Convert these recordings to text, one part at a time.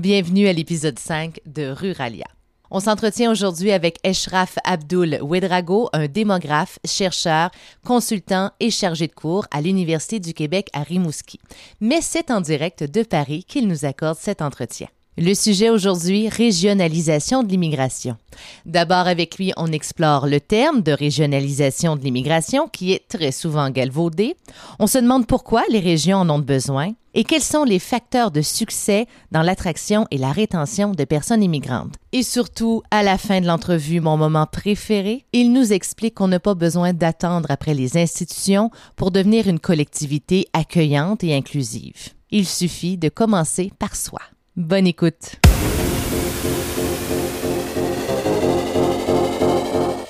Bienvenue à l'épisode 5 de Ruralia. On s'entretient aujourd'hui avec Eshraf Abdul Wedrago, un démographe, chercheur, consultant et chargé de cours à l'Université du Québec à Rimouski. Mais c'est en direct de Paris qu'il nous accorde cet entretien. Le sujet aujourd'hui, régionalisation de l'immigration. D'abord avec lui, on explore le terme de régionalisation de l'immigration qui est très souvent galvaudé. On se demande pourquoi les régions en ont besoin et quels sont les facteurs de succès dans l'attraction et la rétention de personnes immigrantes? Et surtout, à la fin de l'entrevue, mon moment préféré, il nous explique qu'on n'a pas besoin d'attendre après les institutions pour devenir une collectivité accueillante et inclusive. Il suffit de commencer par soi. Bonne écoute.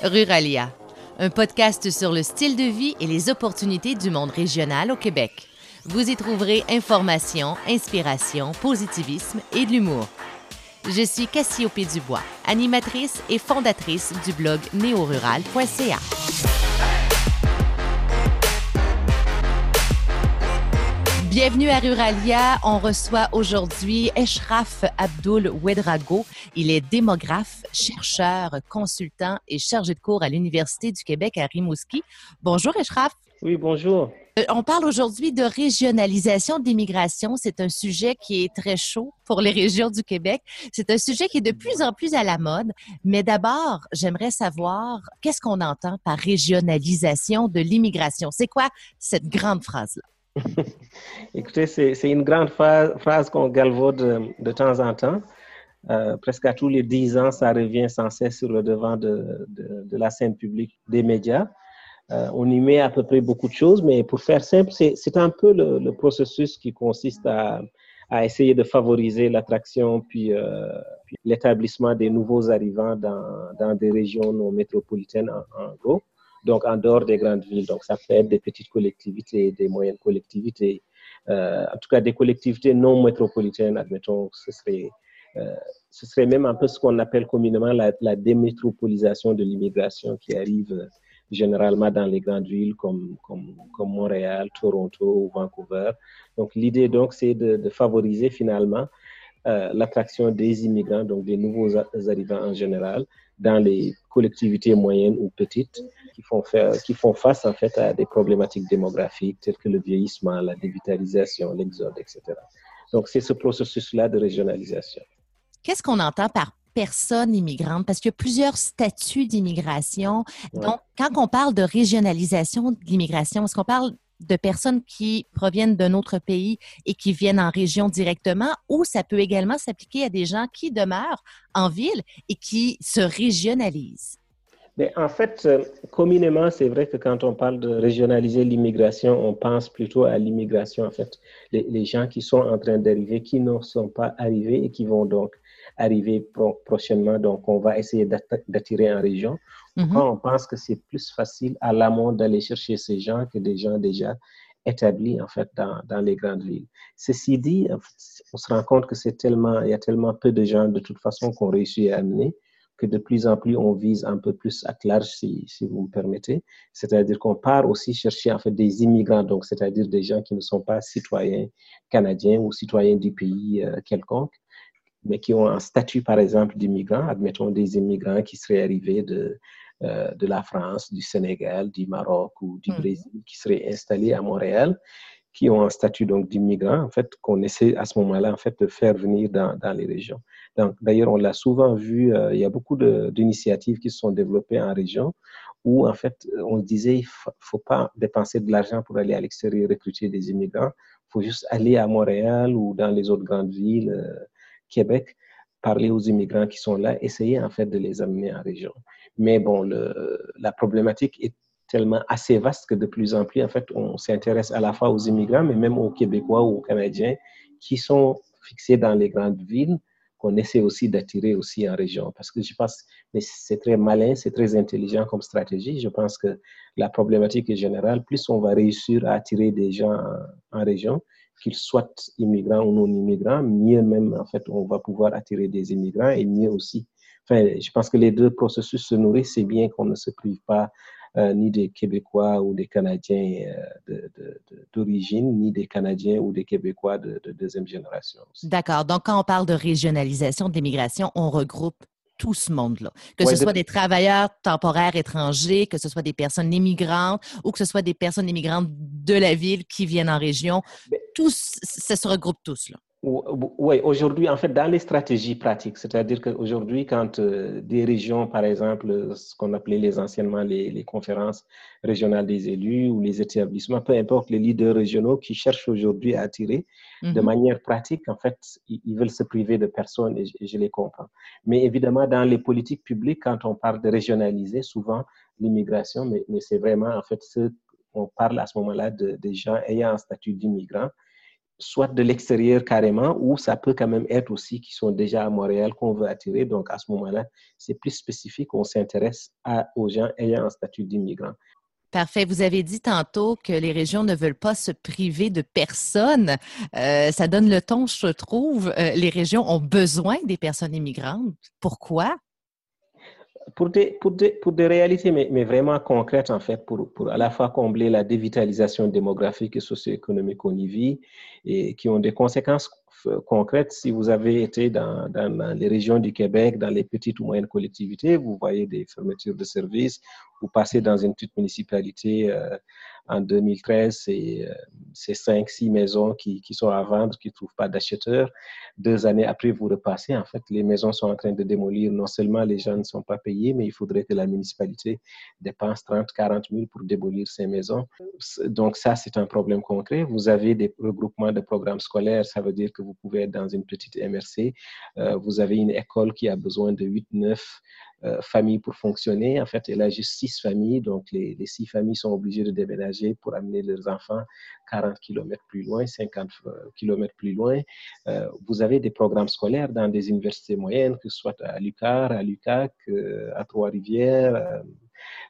Ruralia, un podcast sur le style de vie et les opportunités du monde régional au Québec. Vous y trouverez information, inspiration, positivisme et de l'humour. Je suis Cassiopée Dubois, animatrice et fondatrice du blog néorural.ca. Bienvenue à Ruralia. On reçoit aujourd'hui Eshraf Abdul Wedrago. Il est démographe, chercheur, consultant et chargé de cours à l'Université du Québec à Rimouski. Bonjour Eshraf. Oui, bonjour. Euh, on parle aujourd'hui de régionalisation de l'immigration. C'est un sujet qui est très chaud pour les régions du Québec. C'est un sujet qui est de plus en plus à la mode. Mais d'abord, j'aimerais savoir qu'est-ce qu'on entend par régionalisation de l'immigration? C'est quoi cette grande phrase-là? Écoutez, c'est une grande phrase, qu'on galvaude de, temps en temps. Euh, presque à tous les dix ans, ça revient sans cesse sur le devant de, de, la scène publique des médias. Euh, on y met à peu près beaucoup de choses, mais pour faire simple, c'est un peu le, processus qui consiste à, essayer de favoriser l'attraction puis, euh, l'établissement des nouveaux arrivants dans, des régions non métropolitaines en, gros donc en dehors des grandes villes. Donc ça peut être des petites collectivités, des moyennes collectivités, euh, en tout cas des collectivités non métropolitaines, admettons, ce serait, ce serait même un peu ce qu'on appelle communément la, démétropolisation de l'immigration qui arrive généralement dans les grandes villes comme, comme, comme Montréal, Toronto ou Vancouver. Donc l'idée donc c'est de, favoriser finalement euh, l'attraction des immigrants, donc des nouveaux arrivants en général, dans les collectivités moyennes ou petites qui font, faire, qui font face en fait à des problématiques démographiques telles que le vieillissement, la dévitalisation, l'exode, etc. Donc c'est ce processus-là de régionalisation. Qu'est-ce qu'on entend par personne immigrante? Parce qu'il y a plusieurs statuts d'immigration. Donc, quand on parle de régionalisation de l'immigration, est-ce qu'on parle de personnes qui proviennent d'un autre pays et qui viennent en région directement, ou ça peut également s'appliquer à des gens qui demeurent en ville et qui se régionalisent? Mais en fait, euh, communément, c'est vrai que quand on parle de régionaliser l'immigration, on pense plutôt à l'immigration, en fait, les, les, gens qui sont en train d'arriver, qui ne sont pas arrivés et qui vont donc arriver prochainement. Donc, on va essayer d'attirer en région. Mm on pense que c'est plus facile à l'amont d'aller chercher ces gens que des gens déjà établis, en fait, dans, dans les grandes villes. Ceci dit, on se rend compte que c'est tellement, il y a tellement peu de gens, de toute façon, qu'on réussit à amener que de plus en plus on vise un peu plus à large, si, si vous me permettez. C'est-à-dire qu'on part aussi chercher en fait des immigrants, donc c'est-à-dire des gens qui ne sont pas citoyens canadiens ou citoyens du pays euh, quelconque, mais qui ont un statut, par exemple, d'immigrants, admettons des immigrants qui seraient arrivés de, euh, de la France, du Sénégal, du Maroc ou du mmh. Brésil, qui seraient installés à Montréal, qui ont un statut donc d'immigrants, en fait, qu'on essaie à ce moment-là, en fait, de faire venir dans, dans les régions. Donc, d'ailleurs, on l'a souvent vu, euh, il y a beaucoup d'initiatives qui se sont développées en région où, en fait, on se disait, il ne faut pas dépenser de l'argent pour aller à l'extérieur recruter des immigrants, il faut juste aller à Montréal ou dans les autres grandes villes. Euh, Québec, parler aux immigrants qui sont là, essayer en fait de les amener en région. Mais bon, la problématique est tellement assez vaste que de plus en plus, en fait, on s'intéresse à la fois aux immigrants, mais même aux Québécois ou aux Canadiens qui sont fixés dans les grandes villes, qu'on essaie aussi d'attirer aussi en région. Parce que je pense, mais c'est très malin, c'est très intelligent comme stratégie. Je pense que la problématique est générale. Plus on va réussir à attirer des gens en, en région, qu'ils soient immigrants ou non immigrants, mieux même, en fait, on va pouvoir attirer des immigrants et mieux aussi. Enfin, je pense que les deux processus se nourrissent. C'est bien qu'on ne se prive pas ni des Québécois ou des Canadiens d'origine, ni des Canadiens ou des Québécois de, deuxième génération. D'accord. Donc, quand on parle de régionalisation de l'immigration, on regroupe tout ce monde-là. Que ce soit des travailleurs temporaires étrangers, que ce soit des personnes immigrantes ou que ce soit des personnes immigrantes de la ville qui viennent en région. Tous, ça se regroupe tous, là. Oui, aujourd'hui, en fait, dans les stratégies pratiques, c'est-à-dire qu'aujourd'hui, quand euh, des régions, par exemple, ce qu'on appelait les anciennement les, conférences régionales des élus ou les établissements, peu importe les leaders régionaux qui cherchent aujourd'hui à attirer, de mm-hmm. manière pratique, en fait, ils, veulent se priver de personnes et je, les comprends. Mais évidemment, dans les politiques publiques, quand on parle de régionaliser, souvent l'immigration, mais, mais c'est vraiment, en fait, ce, on parle à ce moment-là de, des gens ayant un statut d'immigrant soit de l'extérieur carrément, ou ça peut quand même être aussi qui sont déjà à Montréal qu'on veut attirer. Donc à ce moment-là, c'est plus spécifique, on s'intéresse aux gens ayant un statut d'immigrant. Parfait. Vous avez dit tantôt que les régions ne veulent pas se priver de personne. Euh, ça donne le ton, je trouve. Euh, les régions ont besoin des personnes immigrantes. Pourquoi? Pour des, pour des, pour des réalités, mais, mais, vraiment concrètes, en fait, pour, pour à la fois combler la dévitalisation démographique et socio-économique qu'on y vit, et qui ont des conséquences concrètes. Si vous avez été dans, dans, les régions du Québec, dans les petites ou moyennes collectivités, vous voyez des fermetures de services, vous passez dans une petite municipalité euh, en 2013, c'est euh, ces cinq, six maisons qui, qui, sont à vendre, qui ne trouvent pas d'acheteurs. Deux années après, vous repassez. En fait, les maisons sont en train de démolir. Non seulement les gens ne sont pas payés, mais il faudrait que la municipalité dépense 30, 40 000 pour démolir ces maisons. Donc ça, c'est un problème concret. Vous avez des regroupements de programmes scolaires. Ça veut dire que vous pouvez être dans une petite MRC. Euh, vous avez une école qui a besoin de 8, 9 euh, familles pour fonctionner. En fait, elle a juste six familles, donc les, six familles sont obligées de déménager pour amener leurs enfants 40 km plus loin, 50 euh, km plus loin. Euh, vous avez des programmes scolaires dans des universités moyennes, que ce soit à Lucar, à Lucac, à Trois-Rivières,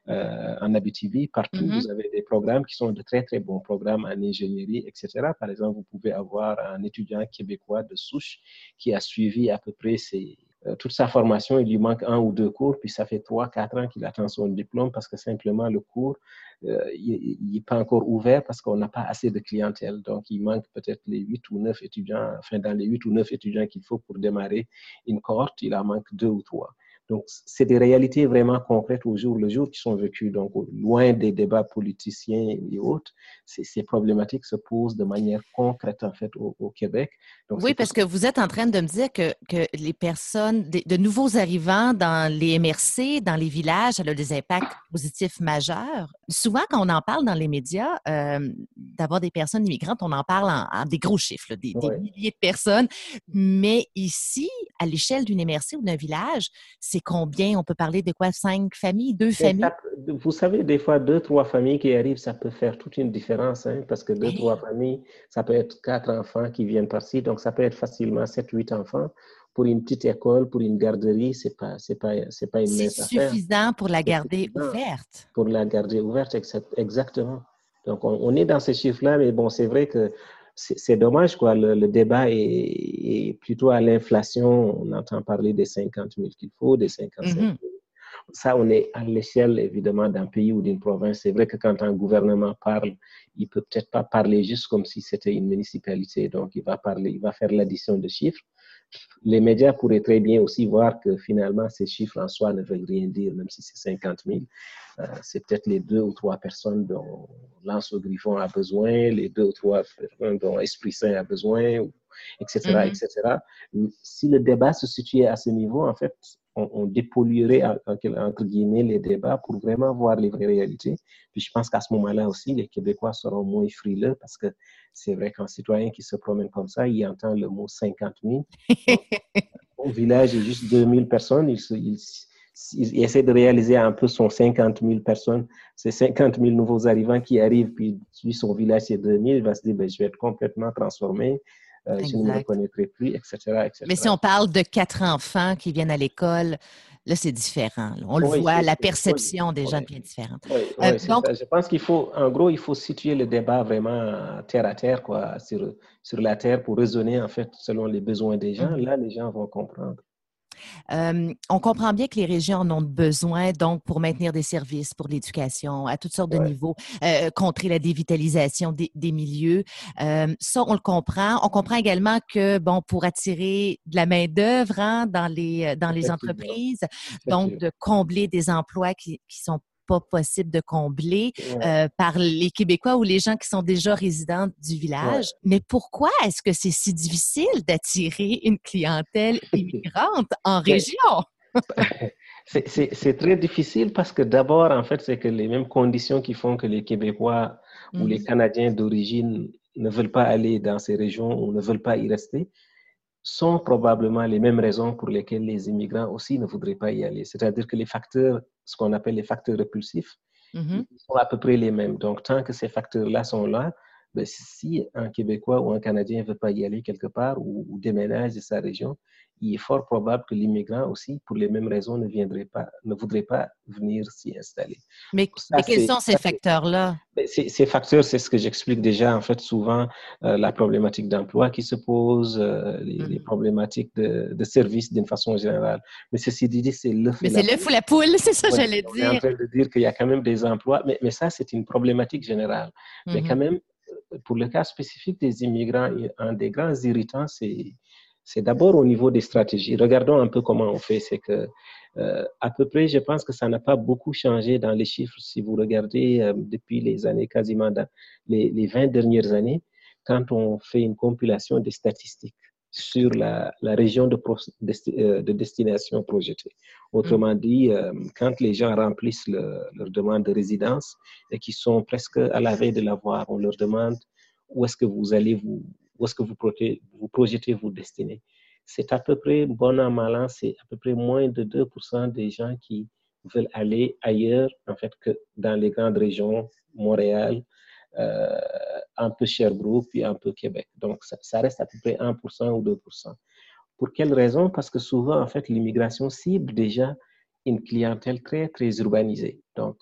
en Abitibi, partout, mm-hmm. vous avez des programmes qui sont de très, très bons programmes en ingénierie, etc. Par exemple, vous pouvez avoir un étudiant québécois de souche qui a suivi à peu près ces toute sa formation, il lui manque un ou deux cours, puis ça fait trois, quatre ans qu'il attend son diplôme parce que simplement le cours, euh, il n'est pas encore ouvert parce qu'on n'a pas assez de clientèle. Donc, il manque peut-être les huit ou neuf étudiants, enfin, dans les huit ou neuf étudiants qu'il faut pour démarrer une cohorte, il en manque deux ou trois. Donc, c'est des réalités vraiment concrètes au jour le jour qui sont vécues. Donc, loin des débats politiciens et autres, ces problématiques se posent de manière concrète, en fait, au, Québec. oui, parce que vous êtes en train de me dire que, que les personnes, de, nouveaux arrivants dans les MRC, dans les villages, ça a des impacts positifs majeurs. Souvent, quand on en parle dans les médias, euh, d'avoir des personnes immigrantes, on en parle en, des gros chiffres, des, des milliers de personnes. Mais ici, à l'échelle d'une MRC ou d'un village, c'est combien? On peut parler de quoi? Cinq familles? Deux familles? vous savez, des fois, deux, trois familles qui arrivent, ça peut faire toute une différence, hein, parce que deux, trois familles, ça peut être quatre enfants qui viennent par-ci, donc ça peut être facilement sept, huit enfants. Pour une petite école, pour une garderie, c'est pas, c'est pas, c'est pas une. C'est suffisant pour la garder ouverte. Pour la garder ouverte, exactement. Donc, on, on est dans ces chiffres-là, mais bon, c'est vrai que c'est dommage, quoi. Le, débat est, plutôt à l'inflation. On entend parler des 50 000 qu'il faut, des 55 000. Mm-hmm. Ça, on est à l'échelle, évidemment, d'un pays ou d'une province. C'est vrai que quand un gouvernement parle, il peut peut-être pas parler juste comme si c'était une municipalité. Donc, il va parler, il va faire l'addition de chiffres les médias pourraient très bien aussi voir que finalement, ces chiffres en soi ne veulent rien dire, même si c'est 50 000. Euh, c'est peut-être les deux ou trois personnes dont Lance au Griffon a besoin, les deux ou trois personnes dont Esprit Saint a besoin, etc., etc. Si le débat se situait à ce niveau, en fait, on, dépolluerait, entre guillemets, les débats pour vraiment voir les vraies réalités. Puis je pense qu'à ce moment-là aussi, les Québécois seront moins frileux parce que c'est vrai qu'un citoyen qui se promène comme ça, il entend le mot 50 000. Au village, il y a juste 2000 personnes. Il, il, essaie de réaliser un peu son 50 000 personnes, ces 50 000 nouveaux arrivants qui arrivent, puis lui, son village, c'est 2000. Il va se dire, ben, je vais être complètement transformé. Euh, je ne me reconnaîtrai plus, etc., etc., Mais si on parle de quatre enfants qui viennent à l'école, là, c'est différent. On le voit, la perception des gens devient différente. Euh, donc, je pense qu'il faut, en gros, il faut situer le débat vraiment terre à terre, quoi, sur, sur la terre pour raisonner, en fait, selon les besoins des gens. Mmh. Là, les gens vont comprendre. Euh, on comprend bien que les régions en ont besoin, donc, pour maintenir des services, pour l'éducation, à toutes sortes de niveaux, euh, contrer la dévitalisation des, milieux. Euh, ça, on le comprend. On comprend également que, bon, pour attirer de la main-d'œuvre hein, dans les, dans les entreprises, donc de combler des emplois qui, qui sont pas possible de combler euh, par les Québécois ou les gens qui sont déjà résidents du village. Mais pourquoi est-ce que c'est si difficile d'attirer une clientèle immigrante en ben, région? c'est très difficile parce que d'abord, en fait, c'est que les mêmes conditions qui font que les Québécois ou les mmh. Canadiens d'origine ne veulent pas aller dans ces régions ou ne veulent pas y rester sont probablement les mêmes raisons pour lesquelles les immigrants aussi ne voudraient pas y aller. C'est-à-dire que les facteurs, ce qu'on appelle les facteurs répulsifs, mm-hmm. sont à peu près les mêmes. Donc, tant que ces facteurs-là sont là, ben, si un Québécois ou un Canadien ne veut pas y aller quelque part ou, ou déménage de sa région, il est fort probable que l'immigrant aussi, pour les mêmes raisons, ne viendrait pas, ne voudrait pas venir s'y installer. Mais, quels sont ces facteurs-là? Ben, ces, facteurs, c'est ce que j'explique déjà, en fait, souvent, euh, la problématique d'emploi qui se pose, euh, les, mm-hmm. problématiques de, de services d'une façon générale. Mais ceci dit, c'est l'œuf Mais c'est l'œuf ou la poule, c'est ça, j'allais dire. On est en train de dire qu'il y a quand même des emplois, mais, mais ça, c'est une problématique générale. Mais quand mm-hmm. même, pour le cas spécifique des immigrants, un des grands irritants, c'est d'abord au niveau des stratégies. Regardons un peu comment on fait. C'est que euh, à peu près, je pense que ça n'a pas beaucoup changé dans les chiffres. Si vous regardez euh, depuis les années, quasiment les, les 20 dernières années, quand on fait une compilation des statistiques sur la, la région de, euh, de, destination projetée. Autrement dit, quand les gens remplissent leur demande de résidence et qui sont presque à la veille de l'avoir, on leur demande où est-ce que vous allez vous, où est-ce que vous projetez, vous projetez vos destinées. C'est à peu près, bon an, mal an, c'est à peu près moins de 2% des gens qui veulent aller ailleurs, en fait, que dans les grandes régions, Montréal, euh, un peu Sherbrooke, puis un peu Québec. Donc, ça, reste à peu près 1% ou 2%. Pour quelle raison? Parce que souvent, en fait, l'immigration cible déjà une clientèle très, très urbanisée. Donc,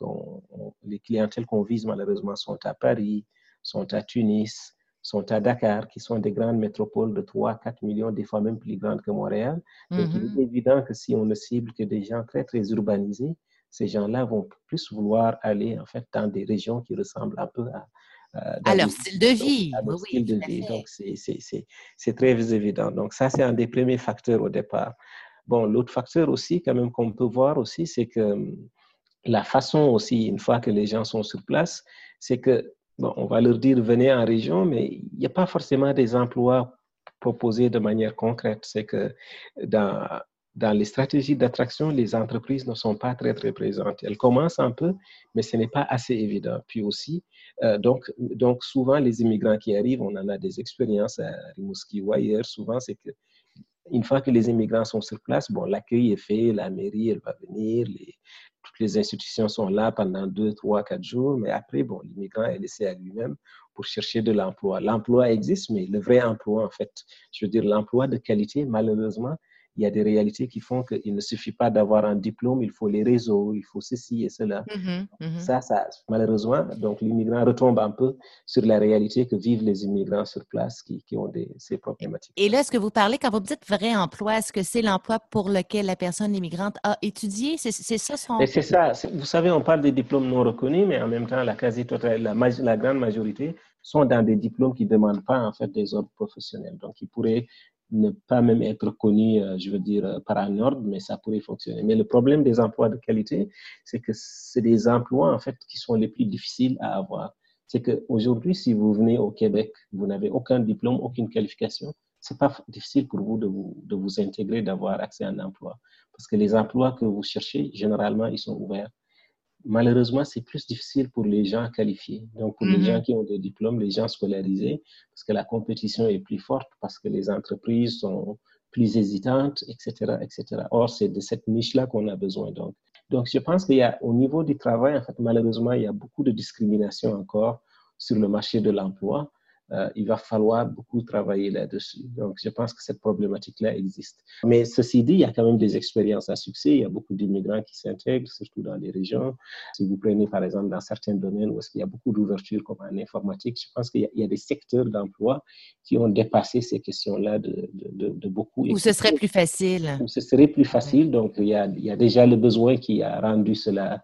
les clientèles qu'on vise, malheureusement, sont à Paris, sont à Tunis, sont à Dakar, qui sont des grandes métropoles de 3, 4 millions, des fois même plus grandes que Montréal. Donc, il est évident que si on ne cible que des gens très, très urbanisés, ces gens-là vont plus vouloir aller, en fait, dans des régions qui ressemblent un peu à, à leur style de vie. À leur style de vie. Donc, c'est très évident. Donc, ça, c'est un des premiers facteurs au départ. Bon, l'autre facteur aussi, quand même, qu'on peut voir aussi, c'est que hum, la façon aussi, une fois que les gens sont sur place, c'est que on va leur dire venez en région, mais il n'y a pas forcément des emplois proposés de manière concrète. C'est que dans, dans les stratégies d'attraction, les entreprises ne sont pas très, très présentes. Elles commencent un peu, mais ce n'est pas assez évident. Puis aussi, euh, donc, donc, souvent, les immigrants qui arrivent, on en a des expériences à Rimouski ou ailleurs, souvent, c'est que une fois que les immigrants sont sur place, bon, l'accueil est fait, la mairie, elle va venir, toutes les institutions sont là pendant deux, trois, quatre jours, mais après, bon, l'immigrant est laissé à lui-même pour chercher de l'emploi. L'emploi existe, mais le vrai emploi, en fait, je veux dire, l'emploi de qualité, malheureusement, il y a des réalités qui font qu'il ne suffit pas d'avoir un diplôme, il faut les réseaux, il faut ceci et cela. Mm-hmm, mm-hmm. Ça, ça, malheureusement, donc l'immigrant retombe un peu sur la réalité que vivent les immigrants sur place qui, qui ont des, ces problématiques. Et là, est-ce que vous parlez, quand vous dites vrai emploi, est-ce que c'est l'emploi pour lequel la personne immigrante a étudié? C'est ça son... C'est ça. Vous savez, on parle des diplômes non reconnus, mais en même temps, la quasi-totale, la, la grande majorité sont dans des diplômes qui ne demandent pas en fait des ordres professionnels. Donc, ils pourraient ne pas même être connu, euh, je veux dire, euh, par un ordre, mais ça pourrait fonctionner. Mais le problème des emplois de qualité, c'est que c'est des emplois, en fait, qui sont les plus difficiles à avoir. C'est qu'aujourd'hui, si vous venez au Québec, vous n'avez aucun diplôme, aucune qualification, c'est pas difficile pour vous de vous, de vous intégrer, d'avoir accès à un emploi. Parce que les emplois que vous cherchez, généralement, ils sont ouverts malheureusement, c'est plus difficile pour les gens qualifiés. Donc, pour les mhm. gens qui ont des diplômes, les gens scolarisés, parce que la compétition est plus forte, parce que les entreprises sont plus hésitantes, etc., etc. Or, c'est de cette niche-là qu'on a besoin. Donc, donc, je pense qu'il y a, au niveau du travail, en fait, malheureusement, il y a beaucoup de discrimination encore sur le marché de l'emploi. Euh, il va falloir beaucoup travailler là-dessus. Donc, je pense que cette problématique-là existe. Mais ceci dit, il y a quand même des expériences à succès. Il y a beaucoup d'immigrants qui s'intègrent, surtout dans les régions. Si vous prenez, par exemple, dans certains domaines où il y a beaucoup d'ouverture, comme en informatique, je pense qu'il y, a des secteurs d'emploi qui ont dépassé ces questions-là de, de, de, beaucoup. Où ce serait plus facile. Où ce serait plus facile. Donc, il y, a, il y a déjà le besoin qui a rendu cela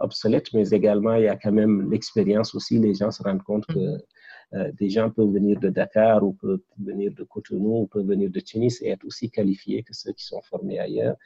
obsolète, mais également, il y a quand même l'expérience aussi. Les gens se rendent compte que mm-hmm. Euh, des gens peuvent venir de Dakar ou peuvent venir de Cotonou ou peuvent venir de Tunis et être aussi qualifiés que ceux qui sont formés ailleurs.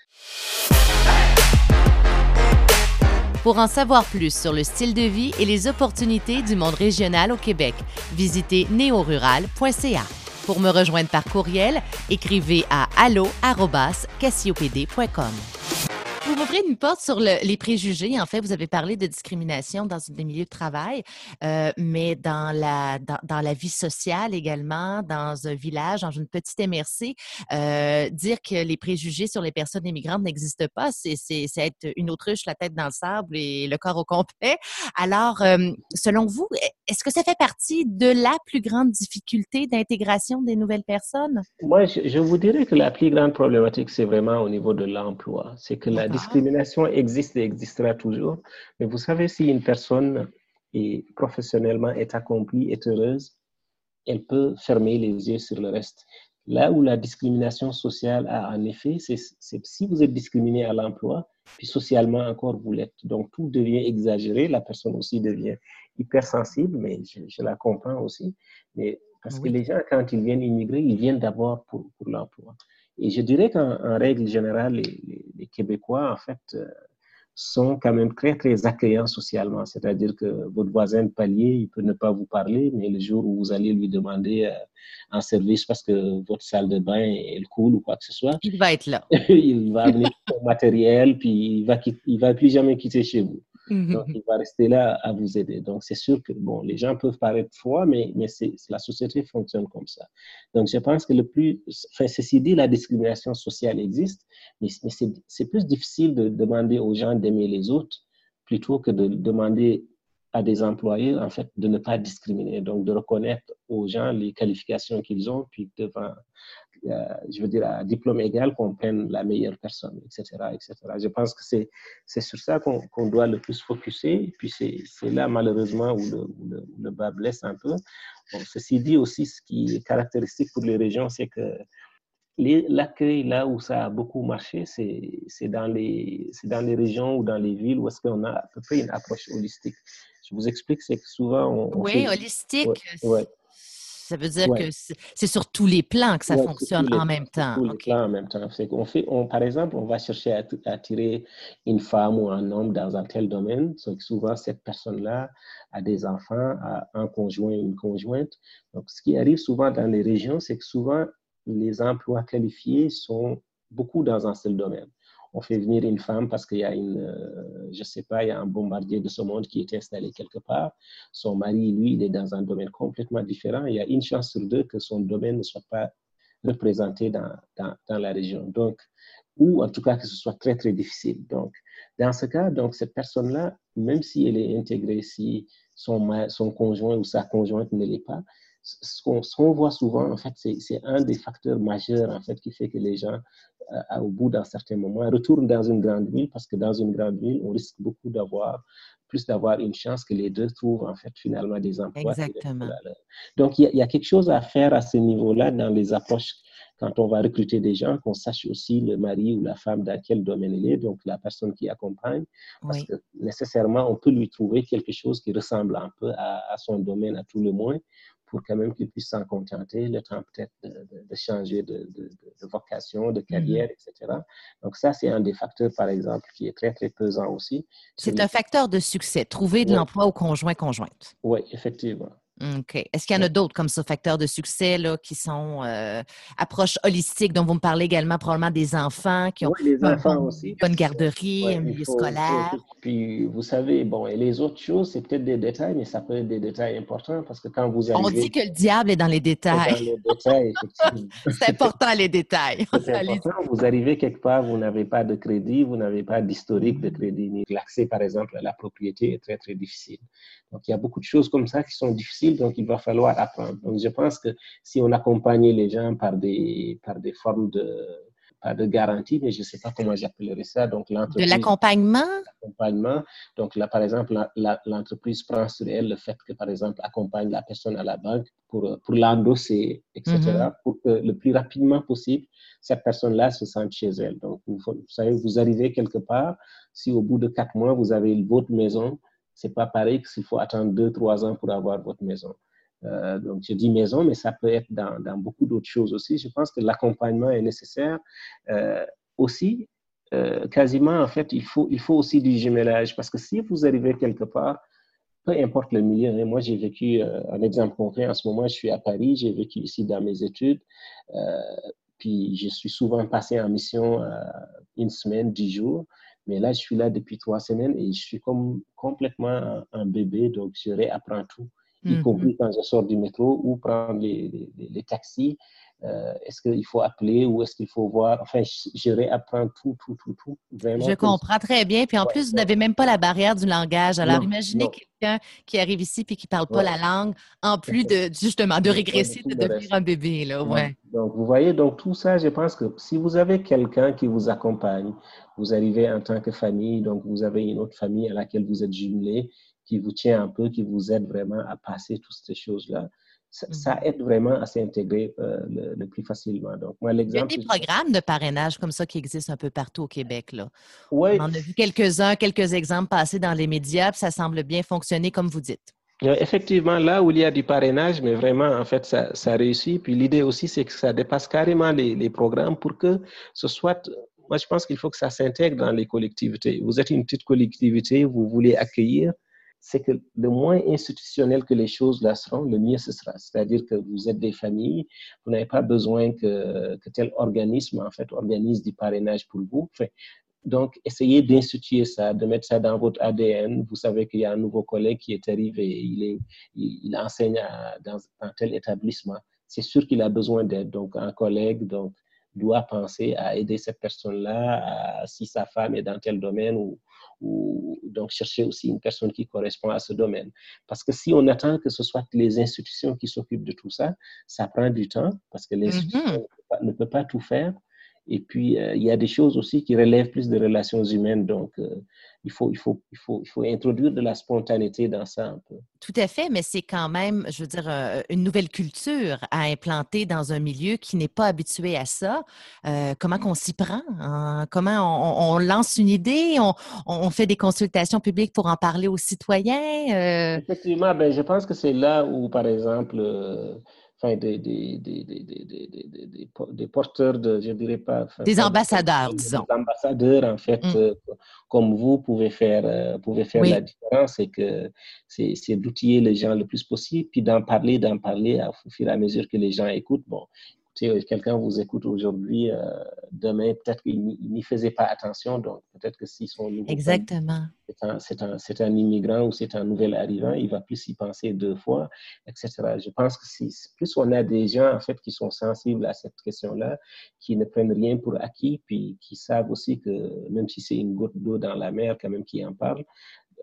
Pour en savoir plus sur le style de vie et les opportunités du monde régional au Québec, visitez néorural.ca. Pour me rejoindre par courriel, écrivez à allo@cassiopd.com. Vous m'ouvrez une porte sur les préjugés. En fait, vous avez parlé de discrimination dans des milieux de travail, euh, mais dans la, dans, la vie sociale également, dans un village, dans une petite MRC, euh, dire que les préjugés sur les personnes immigrantes n'existent pas, c'est être une autruche, la tête dans le sable et le corps au complet. Alors, euh, selon vous, est-ce que ça fait partie de la plus grande difficulté d'intégration des nouvelles personnes? Moi, je, je, vous dirais que la plus grande problématique, c'est vraiment au niveau de l'emploi. C'est que la discrimination existe et existera toujours. Mais vous savez, si une personne est professionnellement est accomplie, est heureuse, elle peut fermer les yeux sur le reste. Là où la discrimination sociale a un effet, c'est si vous êtes discriminé à l'emploi, puis socialement encore vous l'êtes. Donc tout devient exagéré, la personne aussi devient hypersensible, mais je, la comprends aussi. Mais parce que les gens, quand ils viennent immigrer, ils viennent d'abord pour, pour l'emploi. Et je dirais qu'en règle générale, les, Québécois, en fait, euh, sont quand même très, très accueillants socialement. C'est-à-dire que votre voisin de palier, il peut ne pas vous parler, mais le jour où vous allez lui demander euh, un service parce que votre salle de bain est cool ou quoi que ce soit, il va être là. il va amener son matériel, puis il va, il va plus jamais quitter chez vous. Mhm. Donc, il va rester là à vous aider. Donc, c'est sûr que, bon, les gens peuvent paraître froids, mais, mais la société fonctionne comme ça. Donc, je pense que le plus, enfin, ceci dit, la discrimination sociale existe, mais, mais c'est plus difficile de demander aux gens d'aimer les autres plutôt que de demander à des employés, en fait, de ne pas discriminer, donc de reconnaître aux gens les qualifications qu'ils ont, puis devant, je veux dire, à diplôme égal, qu'on prenne la meilleure personne, etc. etc. Je pense que c'est sur ça qu'on doit le plus focuser, puis c'est là, malheureusement, où le, où le, le, bas blesse un peu. Bon, ceci dit aussi, ce qui est caractéristique pour les régions, c'est que L'accueil, là où ça a beaucoup marché, c'est dans, les, dans les régions ou dans les villes où est-ce qu'on a à peu près une approche holistique. Je vous explique, c'est que souvent... On, oui, holistique. Ça veut dire que c'est sur tous les plans que ça fonctionne en même temps. Tous les plans en même temps. On fait, on, par exemple, on va chercher à, attirer une femme ou un homme dans un tel domaine. Donc, souvent, cette personne-là a des enfants, a un conjoint, une conjointe. Donc, ce qui arrive souvent dans les régions, c'est que souvent, les emplois qualifiés sont beaucoup dans un seul domaine. On fait venir une femme parce qu'il y a une, euh, je sais pas, il y a un bombardier de ce monde qui est installé quelque part. Son mari, lui, il est dans un domaine complètement différent. Il y a une chance sur deux que son domaine ne soit pas représenté dans, dans, la région. Donc, ou en tout cas que ce soit très, très difficile. Donc, dans ce cas, donc, cette personne-là, même si elle est intégrée, si son, son conjoint ou sa conjointe ne l'est pas, ce qu'on voit souvent, en fait, c'est un des facteurs majeurs, en fait, qui fait que les gens, euh, au bout d'un certain moment, retournent dans une grande ville parce que dans une grande ville, on risque beaucoup d'avoir, plus d'avoir une chance que les deux trouvent, en fait, finalement des emplois. Exactement. Donc, il y, a quelque chose à faire à ce niveau-là dans les approches quand on va recruter des gens, qu'on sache aussi le mari ou la femme dans quel domaine il est, donc la personne qui accompagne, parce que nécessairement, on peut lui trouver quelque chose qui ressemble un peu à, à son domaine à tout le moins, pour quand même qu'ils puissent s'en contenter, le temps peut-être de, changer de, vocation, de carrière, mm-hmm. etc. Donc ça, c'est un des facteurs, par exemple, qui est très, très pesant aussi. C'est un facteur de succès, trouver de l'emploi au conjoint-conjointe. Oui, effectivement. OK. Est-ce qu'il y en a d'autres comme ça, facteurs de succès, là, qui sont euh, approches holistiques, dont vous me parlez également probablement des enfants qui ont oui, les enfants aussi. bonne garderie, un milieu scolaire? puis, vous savez, bon, et les autres choses, c'est peut-être des détails, mais ça peut être des détails importants parce que quand vous arrivez... On dit que le diable est dans les détails. c'est important, les détails. C'est important. Vous arrivez quelque part, vous n'avez pas de crédit, vous n'avez pas d'historique de crédit. L'accès, par exemple, à la propriété est très, très difficile. Donc, il y a beaucoup de choses comme ça qui sont difficiles difficile, donc il va falloir apprendre. Donc je pense que si on accompagnait les gens par des, par des formes de, pas de garantie, mais je ne sais pas comment j'appellerais ça. Donc, de l'accompagnement? L'accompagnement. Donc, là, par exemple, l'entreprise prend sur elle le fait que, par exemple, accompagne la personne à la banque pour, pour l'endosser, etc., mm-hmm. pour que le plus rapidement possible, cette personne-là se sente chez elle. Donc, vous, vous, savez, vous arrivez quelque part, si au bout de quatre mois, vous avez votre maison, c'est pas pareil que s'il faut attendre deux, trois ans pour avoir votre maison. Euh, donc, je dis maison, mais ça peut être dans, beaucoup d'autres choses aussi. Je pense que l'accompagnement est nécessaire. Euh, aussi, euh, quasiment, en fait, il faut, il faut aussi du jumelage parce que si vous arrivez quelque part, peu importe le milieu, hein, moi j'ai vécu, un exemple concret, en ce moment je suis à Paris, j'ai vécu ici dans mes études, puis je suis souvent passé en mission une semaine, dix jours. Mais là, je suis là depuis trois semaines et je suis comme complètement un, bébé, donc je réapprends tout y compris quand je sors du métro ou prendre les, les, taxis. Euh, est-ce qu'il faut appeler ou est-ce qu'il faut voir? Enfin, je réapprendre tout, tout, tout, tout. Vraiment. Je comprends très bien. Puis en plus, vous n'avez même pas la barrière du langage. Alors, imaginez quelqu'un qui arrive ici et qui ne parle pas la langue, en plus de justement de régresser, de devenir un bébé. Là, ouais. Donc, vous voyez, donc tout ça, je pense que si vous avez quelqu'un qui vous accompagne, vous arrivez en tant que famille, donc vous avez une autre famille à laquelle vous êtes jumelé, qui vous tient un peu, qui vous aide vraiment à passer toutes ces choses-là. Ça, mhm. aide vraiment à s'intégrer euh, le, plus facilement. Donc, moi, l'exemple. Il y a des programmes de parrainage comme ça qui existent un peu partout au Québec. Là. On en a vu quelques-uns, quelques exemples passés dans les médias, puis ça semble bien fonctionner comme vous dites. Effectivement, là où il y a du parrainage, mais vraiment, en fait, ça, ça réussit. Puis l'idée aussi, c'est que ça dépasse carrément les, les, programmes pour que ce soit. Moi, je pense qu'il faut que ça s'intègre dans les collectivités. Vous êtes une petite collectivité, vous voulez accueillir c'est que le moins institutionnel que les choses là seront, le mieux ce sera. C'est-à-dire que vous êtes des familles, vous n'avez pas besoin que, tel organisme, en fait, organise du parrainage pour vous. donc, essayez d'instituer ça, de mettre ça dans votre ADN. Vous savez qu'il y a un nouveau collègue qui est arrivé, il, il, enseigne dans, un tel établissement. C'est sûr qu'il a besoin d'aide. Donc, un collègue, doit penser à aider cette personne-là, si sa femme est dans tel domaine ou, ou donc chercher aussi une personne qui correspond à ce domaine. Parce que si on attend que ce soit les institutions qui s'occupent de tout ça, ça prend du temps parce que l'institution mm-hmm. ne, peut pas tout faire. Et puis, euh, il y a des choses aussi qui relèvent plus des relations humaines. Donc, euh, il, faut, il, faut, il, faut, il faut introduire de la spontanéité dans ça un peu. Tout à fait, mais c'est quand même, je veux dire, euh, une nouvelle culture à implanter dans un milieu qui n'est pas habitué à ça. comment qu'on s'y prend? Hein? Comment on, lance une idée? On, on, fait des consultations publiques pour en parler aux citoyens? Effectivement, ben, je pense que c'est là où, par exemple, enfin, des, des, des, des, porteurs de, je dirais pas... des ambassadeurs, disons. Des ambassadeurs, en fait, mm. euh, comme vous, pouvez faire, euh, pouvez faire la différence. C'est que c'est d'outiller les gens le plus possible, puis d'en parler, d'en parler au fur et à mesure que les gens écoutent. Bon, quelqu'un vous écoute aujourd'hui, euh, demain, peut-être qu'il n'y faisait pas attention, donc peut-être que s'ils sont nouveaux, Exactement. C'est un, un, un, immigrant ou c'est un nouvel arrivant, il va plus y penser deux fois, etc. Je pense que si, plus on a des gens, en fait, qui sont sensibles à cette question-là, qui ne prennent rien pour acquis, puis qui savent aussi que même si c'est une goutte d'eau dans la mer, quand même, qui en parle,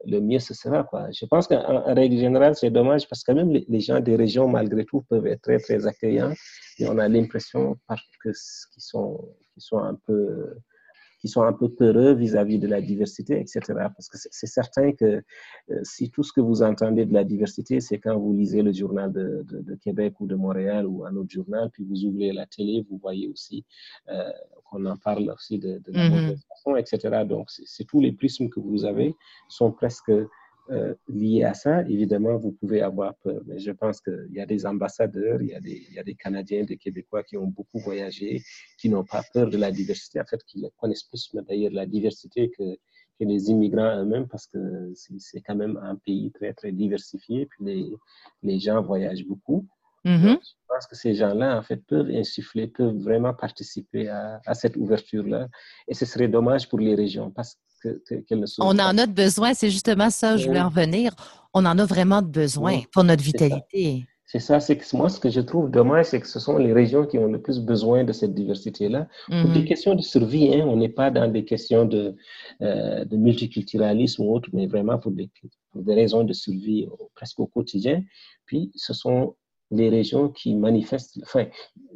le mieux ce sera. Je pense qu'en règle générale, c'est dommage parce que même les, gens des régions, malgré tout, peuvent être très, très accueillants. Et on a l'impression qu'ils sont, qu'ils sont un peu qui sont un peu peureux vis-à-vis de la diversité, etc. Parce que c'est certain que euh, si tout ce que vous entendez de la diversité, c'est quand vous lisez le journal de, de, Québec ou de Montréal ou un autre journal, puis vous ouvrez la télé, vous voyez aussi euh, qu'on en parle aussi de, de la mm etc. Donc, c'est tous les prismes que vous avez sont presque euh, lié à ça, évidemment, vous pouvez avoir peur. Mais je pense qu'il y a des ambassadeurs, il y a des, il y a des Canadiens, des Québécois qui ont beaucoup voyagé, qui n'ont pas peur de la diversité, en fait, qui connaissent plus d'ailleurs la diversité que, que les immigrants eux-mêmes, parce que c'est quand même un pays très, très diversifié, puis les, les gens voyagent beaucoup. Mm-hmm. je pense que ces gens-là, en fait, peuvent insuffler, peuvent vraiment participer à, à cette ouverture-là. Et ce serait dommage pour les régions parce on en a besoin, c'est justement ça, je voulais en venir. On en a vraiment besoin pour notre vitalité. C'est ça, c'est que moi, ce que je trouve dommage, c'est que ce sont les régions qui ont le plus besoin de cette diversité-là. Pour des mhm. questions de survie, hein, on n'est pas dans des questions de, euh, de, multiculturalisme ou autre, mais vraiment pour des, pour des raisons de survie presque au quotidien. Puis, ce sont les régions qui manifestent, enfin,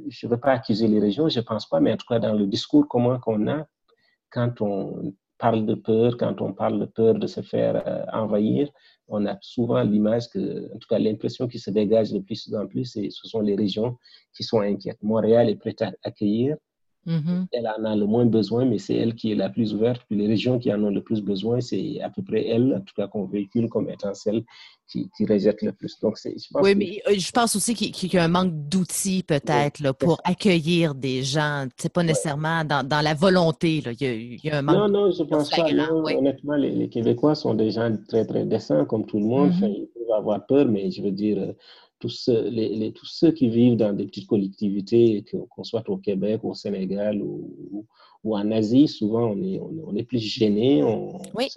je ne veux pas accuser les régions, je ne pense pas, mais en tout cas, dans le discours commun qu'on a, quand on parle de peur, quand on parle de peur de se faire euh, envahir, on a souvent l'image que, en tout cas, l'impression qui se dégage de plus en plus, et ce sont les régions qui sont inquiètes. Montréal est prête à accueillir Mm-hmm. Elle en a le moins besoin, mais c'est elle qui est la plus ouverte. Puis les régions qui en ont le plus besoin, c'est à peu près elle, en tout cas qu'on véhicule comme étant celle qui, qui rejette le plus. Donc, je pense oui, mais euh, je pense aussi qu'il y a un manque d'outils peut-être pour accueillir des gens. C'est pas nécessairement dans, dans, la volonté. Là. Il, y a, un manque Non, non, je pense pas. Honnêtement, les, Québécois sont des gens très, très décents, comme tout le monde. Mm-hmm. ils peuvent avoir peur, mais je veux dire euh, tous ceux, les, tous ceux qui vivent dans des petites collectivités, qu'on soit au Québec, au Sénégal ou, ou, en Asie, souvent on est, on, est plus gênés. On, oui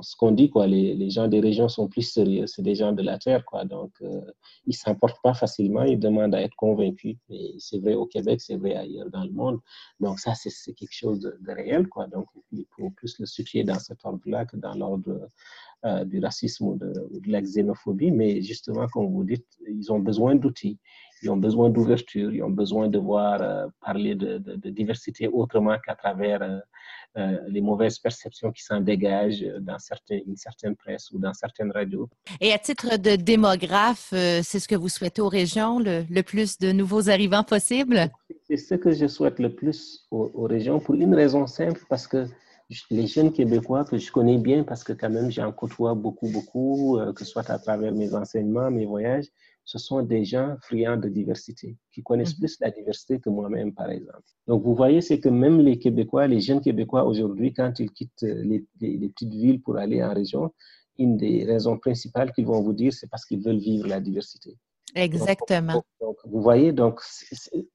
ce qu'on dit, quoi, les, gens des régions sont plus sérieux, c'est des gens de la terre, quoi. Donc, euh, ils ne s'emportent pas facilement, ils demandent à être convaincus. Et c'est vrai au Québec, c'est vrai ailleurs dans le monde. Donc, ça, c'est quelque chose de, réel, quoi. Donc, il faut plus le situer dans cet ordre-là que dans l'ordre euh, du racisme ou de, de, la xénophobie. Mais justement, comme vous dites, ils ont besoin d'outils, ils ont besoin d'ouverture, ils ont besoin de voir euh, parler de, de, diversité autrement qu'à travers euh, les mauvaises perceptions qui s'en dégagent dans une certaine presse ou dans certaines radios. Et à titre de démographe, euh, c'est ce que vous souhaitez aux régions, le, plus de nouveaux arrivants possible? C'est ce que je souhaite le plus aux, régions pour une raison simple, parce que les jeunes Québécois que je connais bien, parce que quand même j'en côtoie beaucoup, beaucoup, euh, que ce soit à travers mes enseignements, mes voyages, ce sont des gens friands de diversité, qui connaissent mhm. plus la diversité que moi-même, par exemple. Donc, vous voyez, c'est que même les Québécois, les jeunes Québécois aujourd'hui, quand ils quittent les, petites villes pour aller en région, une des raisons principales qu'ils vont vous dire, c'est parce qu'ils veulent vivre la diversité. Exactement. Donc, vous voyez, donc,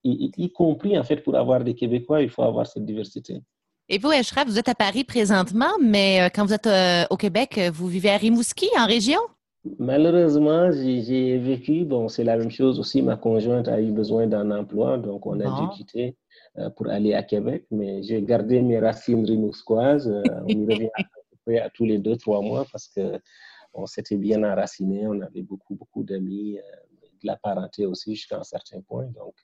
y, compris, en fait, pour avoir des Québécois, il faut avoir cette diversité. Et vous, Eshraf, vous êtes à Paris présentement, mais euh, quand vous êtes euh, au Québec, vous vivez à Rimouski, en région? Malheureusement, j'ai vécu, bon, c'est la même chose aussi, ma conjointe a eu besoin d'un emploi, donc on a dû quitter euh, pour aller à Québec, mais j'ai gardé mes racines rimousquoises. Euh, on y revient à, peu à tous les deux, trois mois parce que on s'était bien enraciné, on avait beaucoup, beaucoup d'amis, euh, de la parenté aussi jusqu'à un certain point. Donc,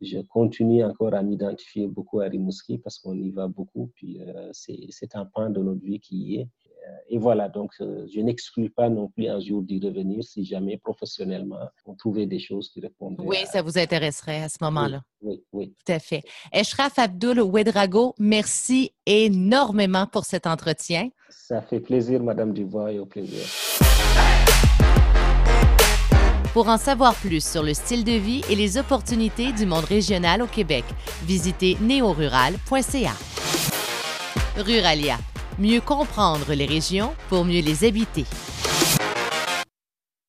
je continue encore à m'identifier beaucoup à Rimouski parce qu'on y va beaucoup, puis c'est un pan de notre vie qui y est. Euh, et voilà, donc euh, je n'exclus pas non plus un jour d'y revenir si jamais professionnellement on trouvait des choses qui répondraient. Oui, ça vous intéresserait à ce moment-là. Oui, oui, Tout à fait. Eshraf Abdul Ouedrago, merci énormément pour cet entretien. Ça fait plaisir, Madame Dubois, et au plaisir. Pour en savoir plus sur le style de vie et les opportunités du monde régional au Québec, visitez néorural.ca. Ruralia Mieux comprendre les régions pour mieux les habiter.